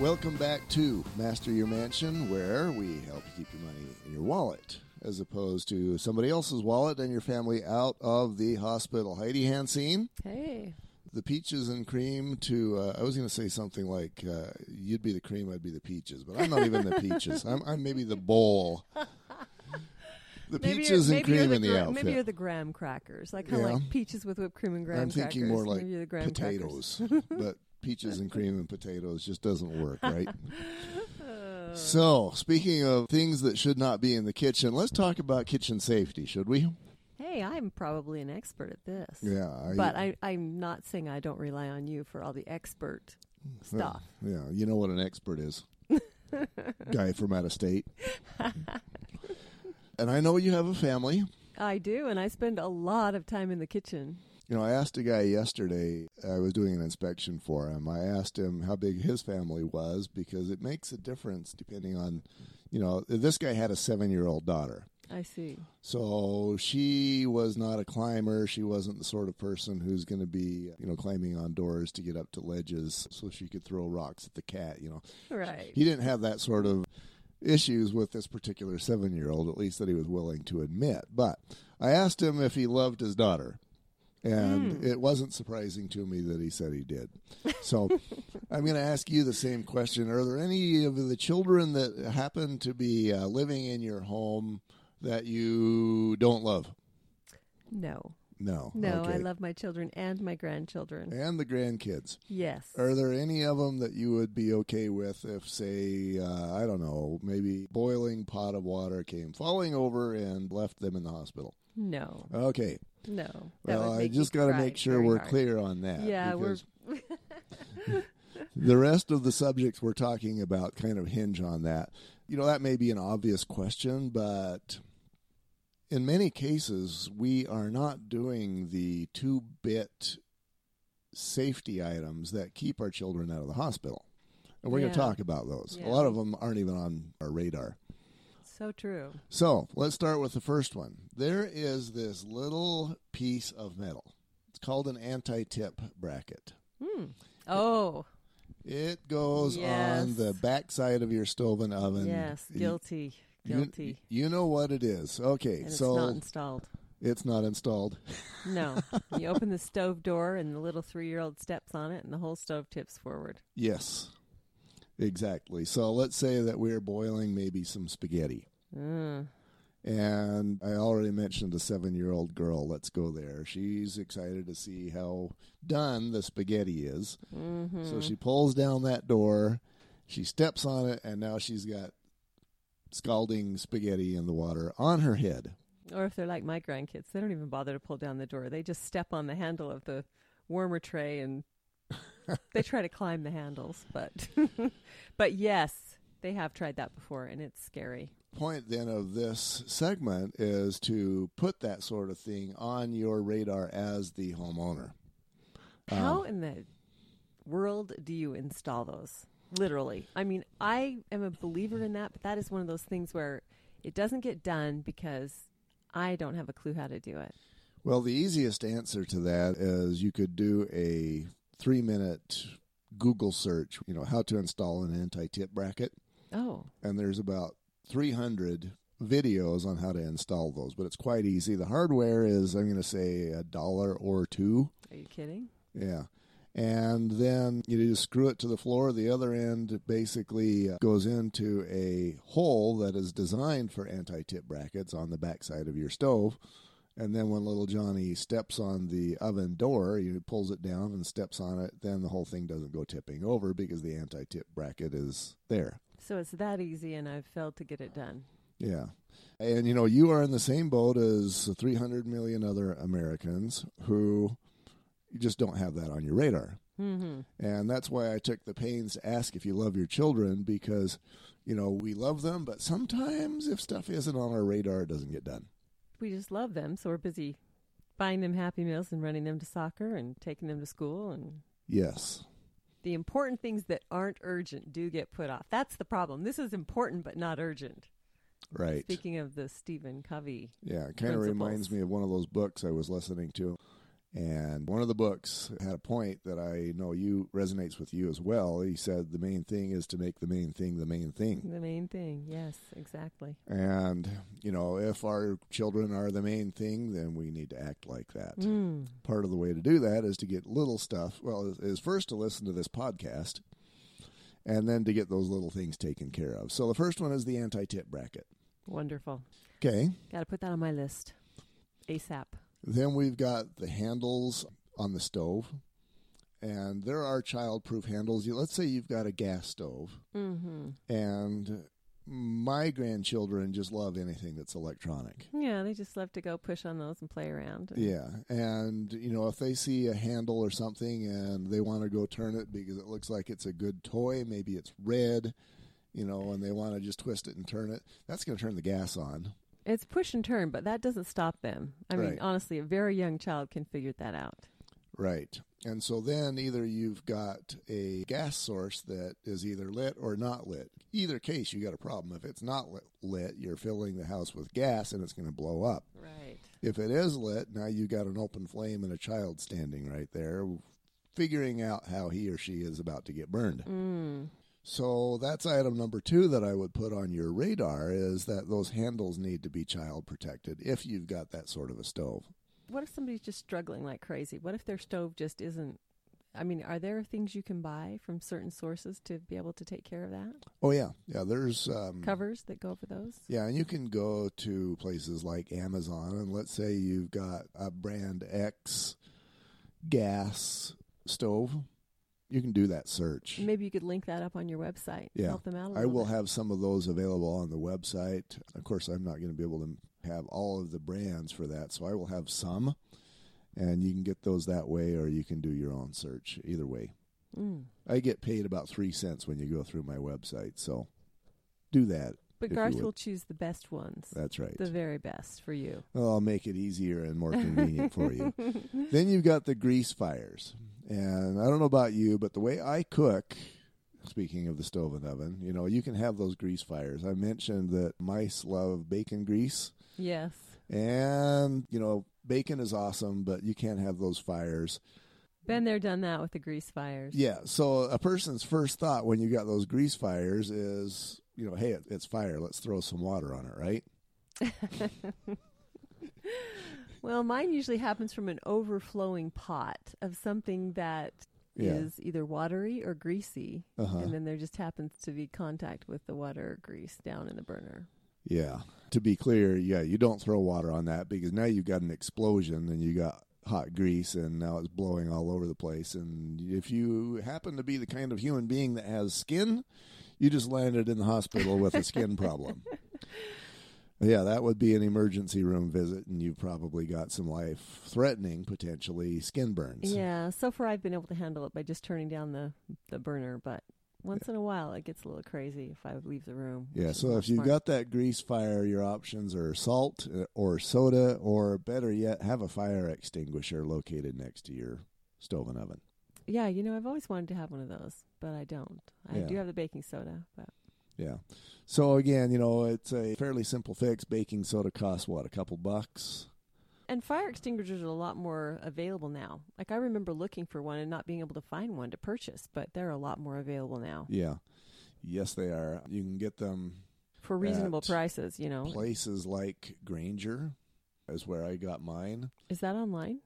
Welcome back to Master Your Mansion, where we help you keep your money in your wallet as opposed to somebody else's wallet and your family out of the hospital. Heidi Hansine, Hey. the peaches and cream to, uh, I was going to say something like, uh, you'd be the cream, I'd be the peaches, but I'm not even the peaches. I'm, I'm maybe the bowl. The Maybe peaches and cream in the gra- outfit. Maybe you're the graham crackers, like kind of Yeah. like peaches with whipped cream and graham crackers. I'm thinking crackers. more like Maybe you're the graham crackers. potatoes, but peaches and cream and potatoes just doesn't work, right? so, speaking of things that should not be in the kitchen, let's talk about kitchen safety, should we? Hey, I'm probably an expert at this. Yeah, I, But I, I'm not saying I don't rely on you for all the expert stuff. yeah, you know what an expert is. Guy from out of state. and I know you have a family. I do, and I spend a lot of time in the kitchen. You know, I asked a guy yesterday, I was doing an inspection for him. I asked him how big his family was because it makes a difference depending on, you know, this guy had a seven year old daughter. I see. So she was not a climber. She wasn't the sort of person who's going to be, you know, climbing on doors to get up to ledges so she could throw rocks at the cat, you know. Right. He didn't have that sort of issues with this particular seven year old, at least that he was willing to admit. But I asked him if he loved his daughter. And it wasn't surprising to me that he said he did. So I'm going to ask you the same question. Are there any of the children that happen to be uh, living in your home that you don't love? No. No. No, I love my children and my grandchildren. And the grandkids. Yes. Are there any of them that you would be okay with if, say, uh, I don't know, maybe boiling pot of water came falling over and left them in the hospital? No. Okay. No. Well, I just got to make sure we're clear on that. Yeah, we're the rest of the subjects we're talking about kind of hinge on that. You know, that may be an obvious question, but in many cases, we are not doing the two bit safety items that keep our children out of the hospital. And we're going to talk about those. Yeah. A lot of them aren't even on our radar. So true. So let's start with the first one. There is this little piece of metal. It's called an anti tip bracket. Hmm. Oh, It goes Yes. on the backside of your stove and oven. yes. Guilty. you- Guilty. You, know what it is. Okay, and it's so not installed. it's not installed. No. you open the stove door and the little three year old steps on it and the whole stove tips forward. Yes, exactly. So let's say that we're boiling maybe some spaghetti. Mm. And I already mentioned the seven year old girl. Let's go there. She's excited to see how done the spaghetti is. Mm-hmm. So she pulls down that door, she steps on it, and now she's got scalding spaghetti in the water on her head. Or if they're like my grandkids, they don't even bother to pull down the door. They just step on the handle of the warmer tray and they try to climb the handles. But, but yes, they have tried that before and it's scary. Point then of this segment is to put that sort of thing on your radar as the homeowner. How um, in the world do you install those? Literally. I mean, I am a believer in that, but that is one of those things where it doesn't get done because I don't have a clue how to do it. Well, the easiest answer to that is you could do a three minute Google search, you know, how to install an anti tip bracket. Oh, and there's about 300 videos on how to install those, but it's quite easy. The hardware is, I'm going to say, a dollar or two. are you kidding? Yeah. And then you just screw it to the floor. The other end basically uh, goes into a hole that is designed for anti tip brackets on the backside of your stove. And then when little Johnny steps on the oven door, he pulls it down and steps on it, then the whole thing doesn't go tipping over because the anti tip bracket is there. So it's that easy, and I've failed to get it done. Yeah. And you know, you are in the same boat as 300 million other Americans who just don't have that on your radar. Mm-hmm. And that's why I took the pains to ask if you love your children because, you know, we love them, but sometimes if stuff isn't on our radar, it doesn't get done. We just love them, so we're busy buying them Happy Meals and running them to soccer and taking them to school. And Yes. The important things that aren't urgent do get put off. That's the problem. This is important, but not urgent. Right. Speaking of the Stephen Covey, Yeah, it kind of reminds me of one of those books I was listening to. And one of the books had a point that I know you resonates with you as well. He said the main thing is to make the main thing the main thing. The main thing, yes, exactly. And, you know, if our children are the main thing, then we need to act like that. Mm. Part of the way to do that is to get little stuff. Well, is, is first to listen to this podcast and then to get those little things taken care of. So the first one is the anti tip bracket. Wonderful. Okay. Got to put that on my list ASAP. Then we've got the handles on the stove. And there are childproof handles. Let's say you've got a gas stove, Mm-hmm. and my grandchildren just love anything that's electronic. Yeah, they just love to go push on those and play around. Yeah, and you know if they see a handle or something and they want to go turn it because it looks like it's a good toy, maybe it's red, you know, and they want to just twist it and turn it, that's going to turn the gas on. It's push and turn, but that doesn't stop them. I mean, honestly, a very young child can figure that out. Right. And so then either you've got a gas source that is either lit or not lit. Either case, you got a problem. If it's not lit, lit you're filling the house with gas and it's going to blow up. Right. If it is lit, now you've got an open flame and a child standing right there, figuring out how he or she is about to get burned. Mm. So that's item number two that I would put on your radar is that those handles need to be child protected if you've got that sort of a stove. What if somebody's just struggling like crazy? What if their stove just isn't? I mean, are there things you can buy from certain sources to be able to take care of that? Oh yeah, yeah. There's um, Covers that go over those? Yeah, and you can go to places like Amazon, and let's say you've got a brand X gas stove. You can do that search. Maybe you could link that up on your website. Yeah. Help them out I will bit. have some of those available on the website. Of course, I'm not going to be able to have all of the brands for that, so I will have some, and you can get those that way, or you can do your own search. Either way, Mm. I get paid about three cents when you go through my website, so do that. But Garth will choose the best ones. That's right. The very best for you. Well, I'll make it easier and more convenient for you. Then you've got the grease fires. And I don't know about you, but the way I cook, speaking of the stove and oven, you know, you can have those grease fires. I mentioned that mice love bacon grease. Yes. And, you know, bacon is awesome, but you can't have those fires. Been there, done that with the grease fires. Yeah. So a person's first thought when you got those grease fires is, you know, hey, it's fire. Let's throw some water on it, right? Well, mine usually happens from an overflowing pot of something that is Yeah. either watery or greasy. Uh-huh. And then there just happens to be contact with the water or grease down in the burner. Yeah. To be clear, yeah, you don't throw water on that because now you've got an explosion and you got hot grease and now it's blowing all over the place. And if you happen to be the kind of human being that has skin, you just landed in the hospital with a skin problem. Yeah, that would be an emergency room visit, and you've probably got some life threatening, potentially, skin burns. Yeah, so far I've been able to handle it by just turning down the, the burner, but once in a while it gets a little crazy if I leave the room. Yeah, so if you've got that grease fire, your options are salt uh, or soda, or better yet, have a fire extinguisher located next to your stove and oven. Yeah, you know, I've always wanted to have one of those, but I don't. I Yeah. do have the baking soda, but Yeah. So again, you know, it's a fairly simple fix. Baking soda costs what, a couple bucks? and fire extinguishers are a lot more available now. Like I remember looking for one and not being able to find one to purchase, but they're a lot more available now Yeah. Yes, they are. You can get them for reasonable prices, you know. places like Grainger is where I got mine. Is that online?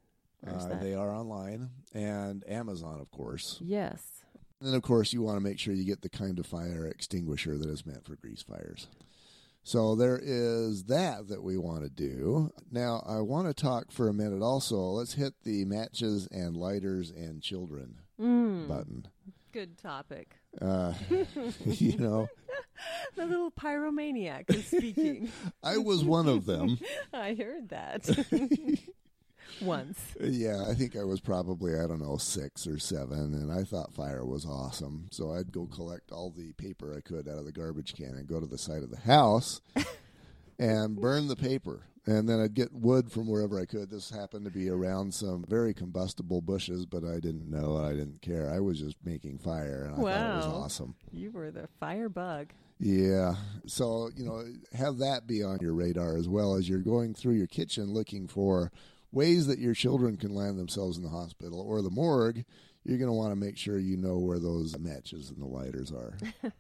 Or is Uh, they are online and Amazon, of course. Yes. And of course, you want to make sure you get the kind of fire extinguisher that is meant for grease fires. So there is that that we want to do. Now, I want to talk for a minute also. Let's hit the matches and lighters and children Mm, button. good topic. Uh, you know, The little pyromaniac is speaking. I was one of them. I heard that. Once. Yeah, I think I was probably, I don't know, six or seven, and I thought fire was awesome. So I'd go collect all the paper I could out of the garbage can and go to the side of the house and burn the paper. And then I'd get wood from wherever I could. This happened to be around some very combustible bushes, but I didn't know I didn't care. I was just making fire, and I thought it was awesome. You were the fire bug. Yeah. So, you know, have that be on your radar as well as you're going through your kitchen looking for ways that your children can land themselves in the hospital or the morgue, you're going to want to make sure you know where those matches and the lighters are.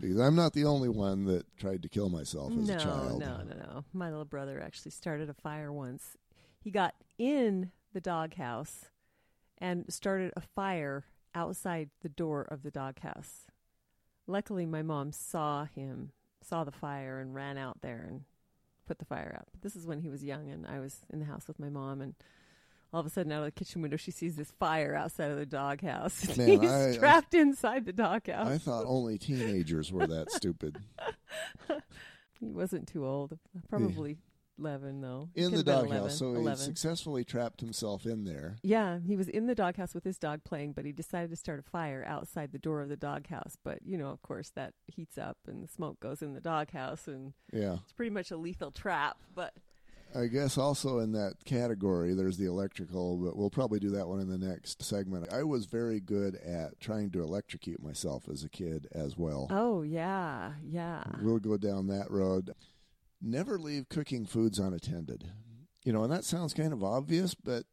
because I'm not the only one that tried to kill myself as no, a child. no, no, no. My little brother actually started a fire once. He got in the doghouse and started a fire outside the door of the doghouse. Luckily, my mom saw him, saw the fire, and ran out there and put the fire out. This is when he was young, and I was in the house with my mom, and all of a sudden, out of the kitchen window, she sees this fire outside of the doghouse. Man, He's I- I- trapped inside the doghouse. I thought only teenagers were that stupid. He wasn't too old. Probably 11, though. He In the doghouse, 11, so he successfully trapped himself in there. Yeah, he was in the doghouse with his dog playing, but he decided to start a fire outside the door of the doghouse. But, you know, of course, that heats up and the smoke goes in the doghouse, and Yeah. it's pretty much a lethal trap. But I guess also in that category, there's the electrical, but we'll probably do that one in the next segment. I was very good at trying to electrocute myself as a kid as well. oh, yeah, yeah. We'll go down that road. Never leave cooking foods unattended. You know, and that sounds kind of obvious, but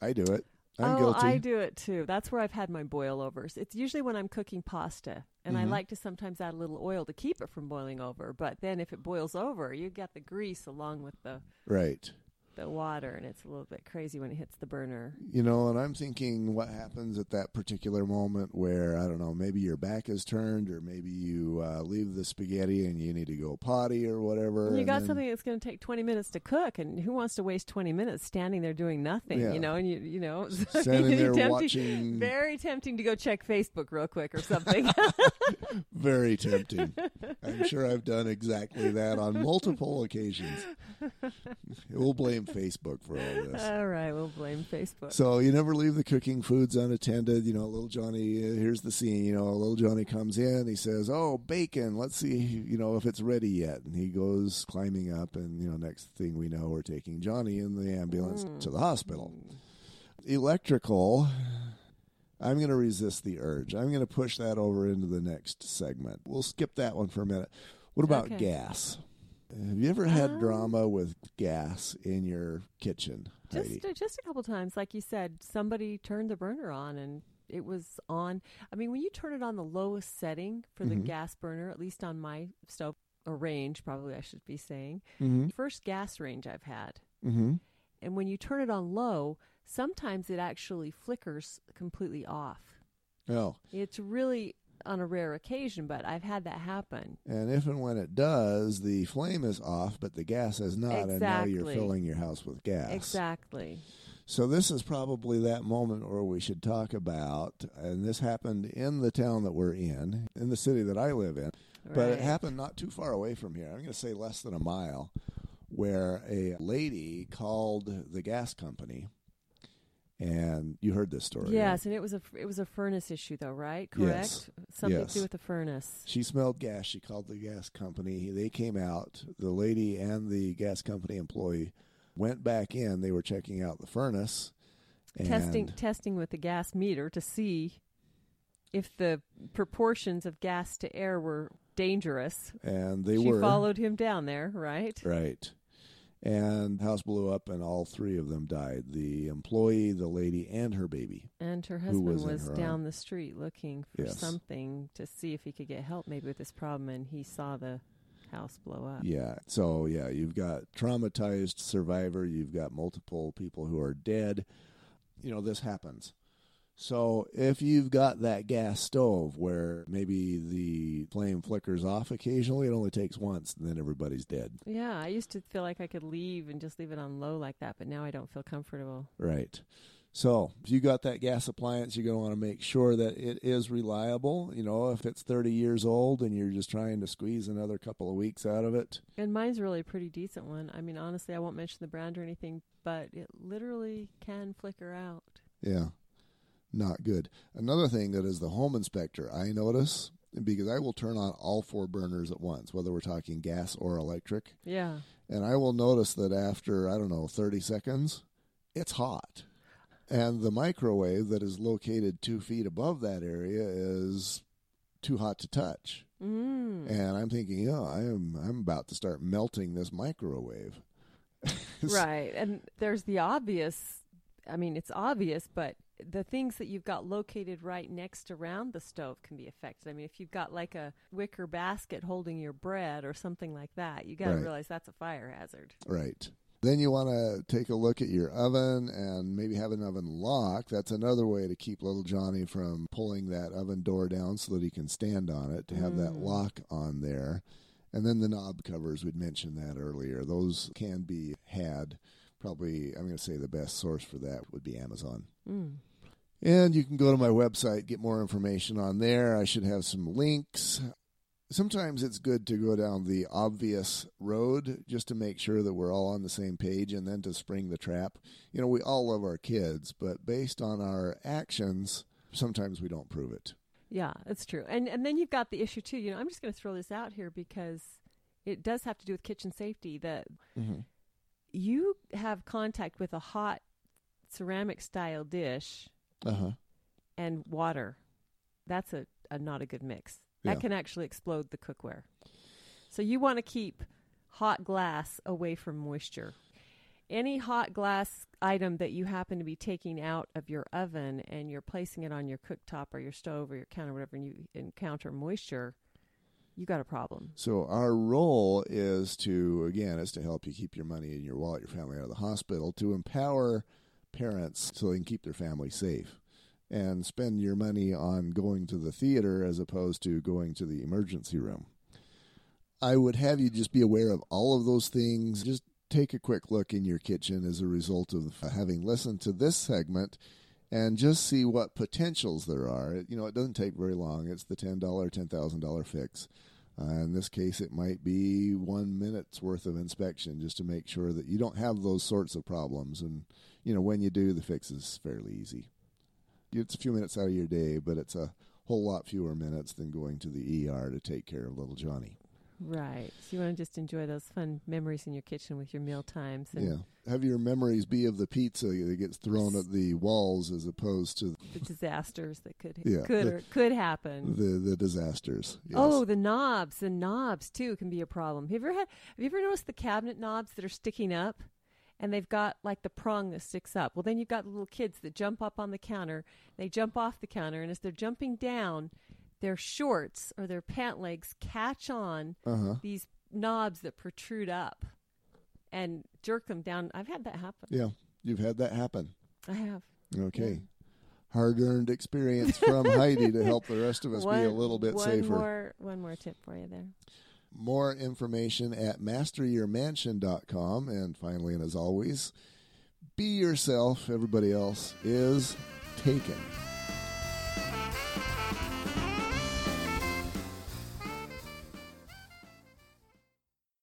I do it. I'm oh, guilty. I do it too. That's where I've had my boil overs. It's usually when I'm cooking pasta, and I Mhm. like to sometimes add a little oil to keep it from boiling over. But then if it boils over, you get the grease along with the Right. The water, and it's a little bit crazy when it hits the burner. You know, and I'm thinking what happens at that particular moment where, I don't know, maybe your back is turned or maybe you uh, leave the spaghetti and you need to go potty or whatever. you and got then- something that's going to take 20 minutes to cook, and who wants to waste 20 minutes standing there doing nothing? Yeah. You know, and you you know, Standing there tempting- watching. Very tempting to go check Facebook real quick or something. Very tempting. I'm sure I've done exactly that on multiple occasions. We'll blame Facebook for all this. All right, we'll blame Facebook. So you never leave the cooking foods unattended. You know, little Johnny. Uh, here's the scene. You know, little Johnny comes in. He says, "Oh, bacon. Let's see. You know, if it's ready yet." And he goes climbing up, and you know, next thing we know, we're taking Johnny in the ambulance to the hospital. Electrical. I'm going to resist the urge. I'm going to push that over into the next segment. We'll skip that one for a minute. What about Okay. gas? Have you ever had Um, drama with gas in your kitchen? Just uh, just a couple times, like you said, somebody turned the burner on and it was on. I mean, when you turn it on the lowest setting for the Mhm. gas burner, at least on my stove or range, probably I should be saying, Mm-hmm. first gas range I've had, Mm-hmm. and when you turn it on low, sometimes it actually flickers completely off. Oh, It's really on a rare occasion, but I've had that happen. and if and when it does, the flame is off, but the gas is not, and now you're filling your house with gas. Exactly. So this is probably that moment where we should talk about, and this happened in the town that we're in, in the city that I live in, but it happened not too far away from here. I'm going to say less than a mile, where a lady called the gas company, and you heard this story. Yes, right? and it was a it was a furnace issue though, right? Correct. Yes. Something Yes. to do with the furnace. She smelled gas. She called the gas company. They came out. The lady and the gas company employee went back in. They were checking out the furnace. And testing testing with the gas meter to see if the proportions of gas to air were dangerous. And they she were. She followed him down there, right? Right. And the house blew up, and all three of them died the employee, the lady, and her baby. And her husband was was, her down arm? the street looking for Yes. something to see if he could get help maybe with this problem and he saw the house blow up. Yeah. So, yeah, you've got traumatized survivor, you've got multiple people who are dead. You know, this happens. So, if you've got that gas stove where maybe the flame flickers off occasionally, it only takes once and then everybody's dead. Yeah, I used to feel like I could leave and just leave it on low like that, but now I don't feel comfortable. Right. So, if you got that gas appliance, you're going to want to make sure that it is reliable. You know, if it's 30 years old and you're just trying to squeeze another couple of weeks out of it, And mine's really a pretty decent one. I mean, honestly, I won't mention the brand or anything, but it literally can flicker out. yeah, not good. Another thing that is the home inspector, I notice because I will turn on all four burners at once, whether we're talking gas or electric, Yeah. and I will notice that after, I don't know, 30 seconds, it's hot. And the microwave that is located two feet above that area is too hot to touch. Mm. And I'm thinking, oh, I am I'm about to start melting this microwave. right. And there's the obvious. I mean, it's obvious, but the things that you've got located right next around the stove can be affected. I mean, if you've got like a wicker basket holding your bread or something like that, you got to Right. realize that's a fire hazard. Right. Then you want to take a look at your oven and maybe have an oven lock. That's another way to keep little Johnny from pulling that oven door down so that he can stand on it, to have that Mm. lock on there. And then the knob covers, we'd mentioned that earlier. Those can be had. Probably, I'm going to say the best source for that would be Amazon. Mm. And you can go to my website, get more information on there. I should have some links. Sometimes it's good to go down the obvious road just to make sure that we're all on the same page and then to spring the trap. You know, we all love our kids, but based on our actions, sometimes we don't prove it. Yeah, it's true. And and then you've got the issue too. You know, I'm just going to throw this out here because it does have to do with kitchen safety. That Mm-hmm. you have contact with a hot ceramic style dish Uh huh. and water. That's a, a not a good mix. Yeah. That can actually explode the cookware. So you want to keep hot glass away from moisture. Any hot glass item that you happen to be taking out of your oven and you're placing it on your cooktop or your stove or your counter, whatever, and you encounter moisture, you got a problem. So our role is to again is to help you keep your money in your wallet, your family out of the hospital, to empower parents so they can keep their family safe and spend your money on going to the theater as opposed to going to the emergency room. I would have you just be aware of all of those things. Just take a quick look in your kitchen as a result of having listened to this segment and just see what potentials there are. You know, it doesn't take very long. It's the $10, $10,000 fix. Uh, in this case, it might be one minute's worth of inspection just to make sure that you don't have those sorts of problems. And, you know, when you do, the fix is fairly easy. It's a few minutes out of your day, but it's a whole lot fewer minutes than going to the ER to take care of little Johnny. Right. So you want to just enjoy those fun memories in your kitchen with your meal times and Yeah. Have your memories be of the pizza that gets thrown at the walls as opposed to the disasters that could Yeah, could the- or could happen. the, the disasters. Yes. Oh, the knobs. The knobs too can be a problem. Have you ever had have you ever noticed the cabinet knobs that are sticking up? And they've got like the prong that sticks up. Well then you've got little kids that jump up on the counter, they jump off the counter, and as they're jumping down, their shorts or their pant legs catch on Uh-huh. these knobs that protrude up and jerk them down. I've had that happen. Yeah. You've had that happen. I have. Okay. Hard earned experience from Heidi to help the rest of us be a little bit one safer. More, one more tip for you there. More information at masteryourmansion.com. And finally, and as always, be yourself. Everybody else is taken.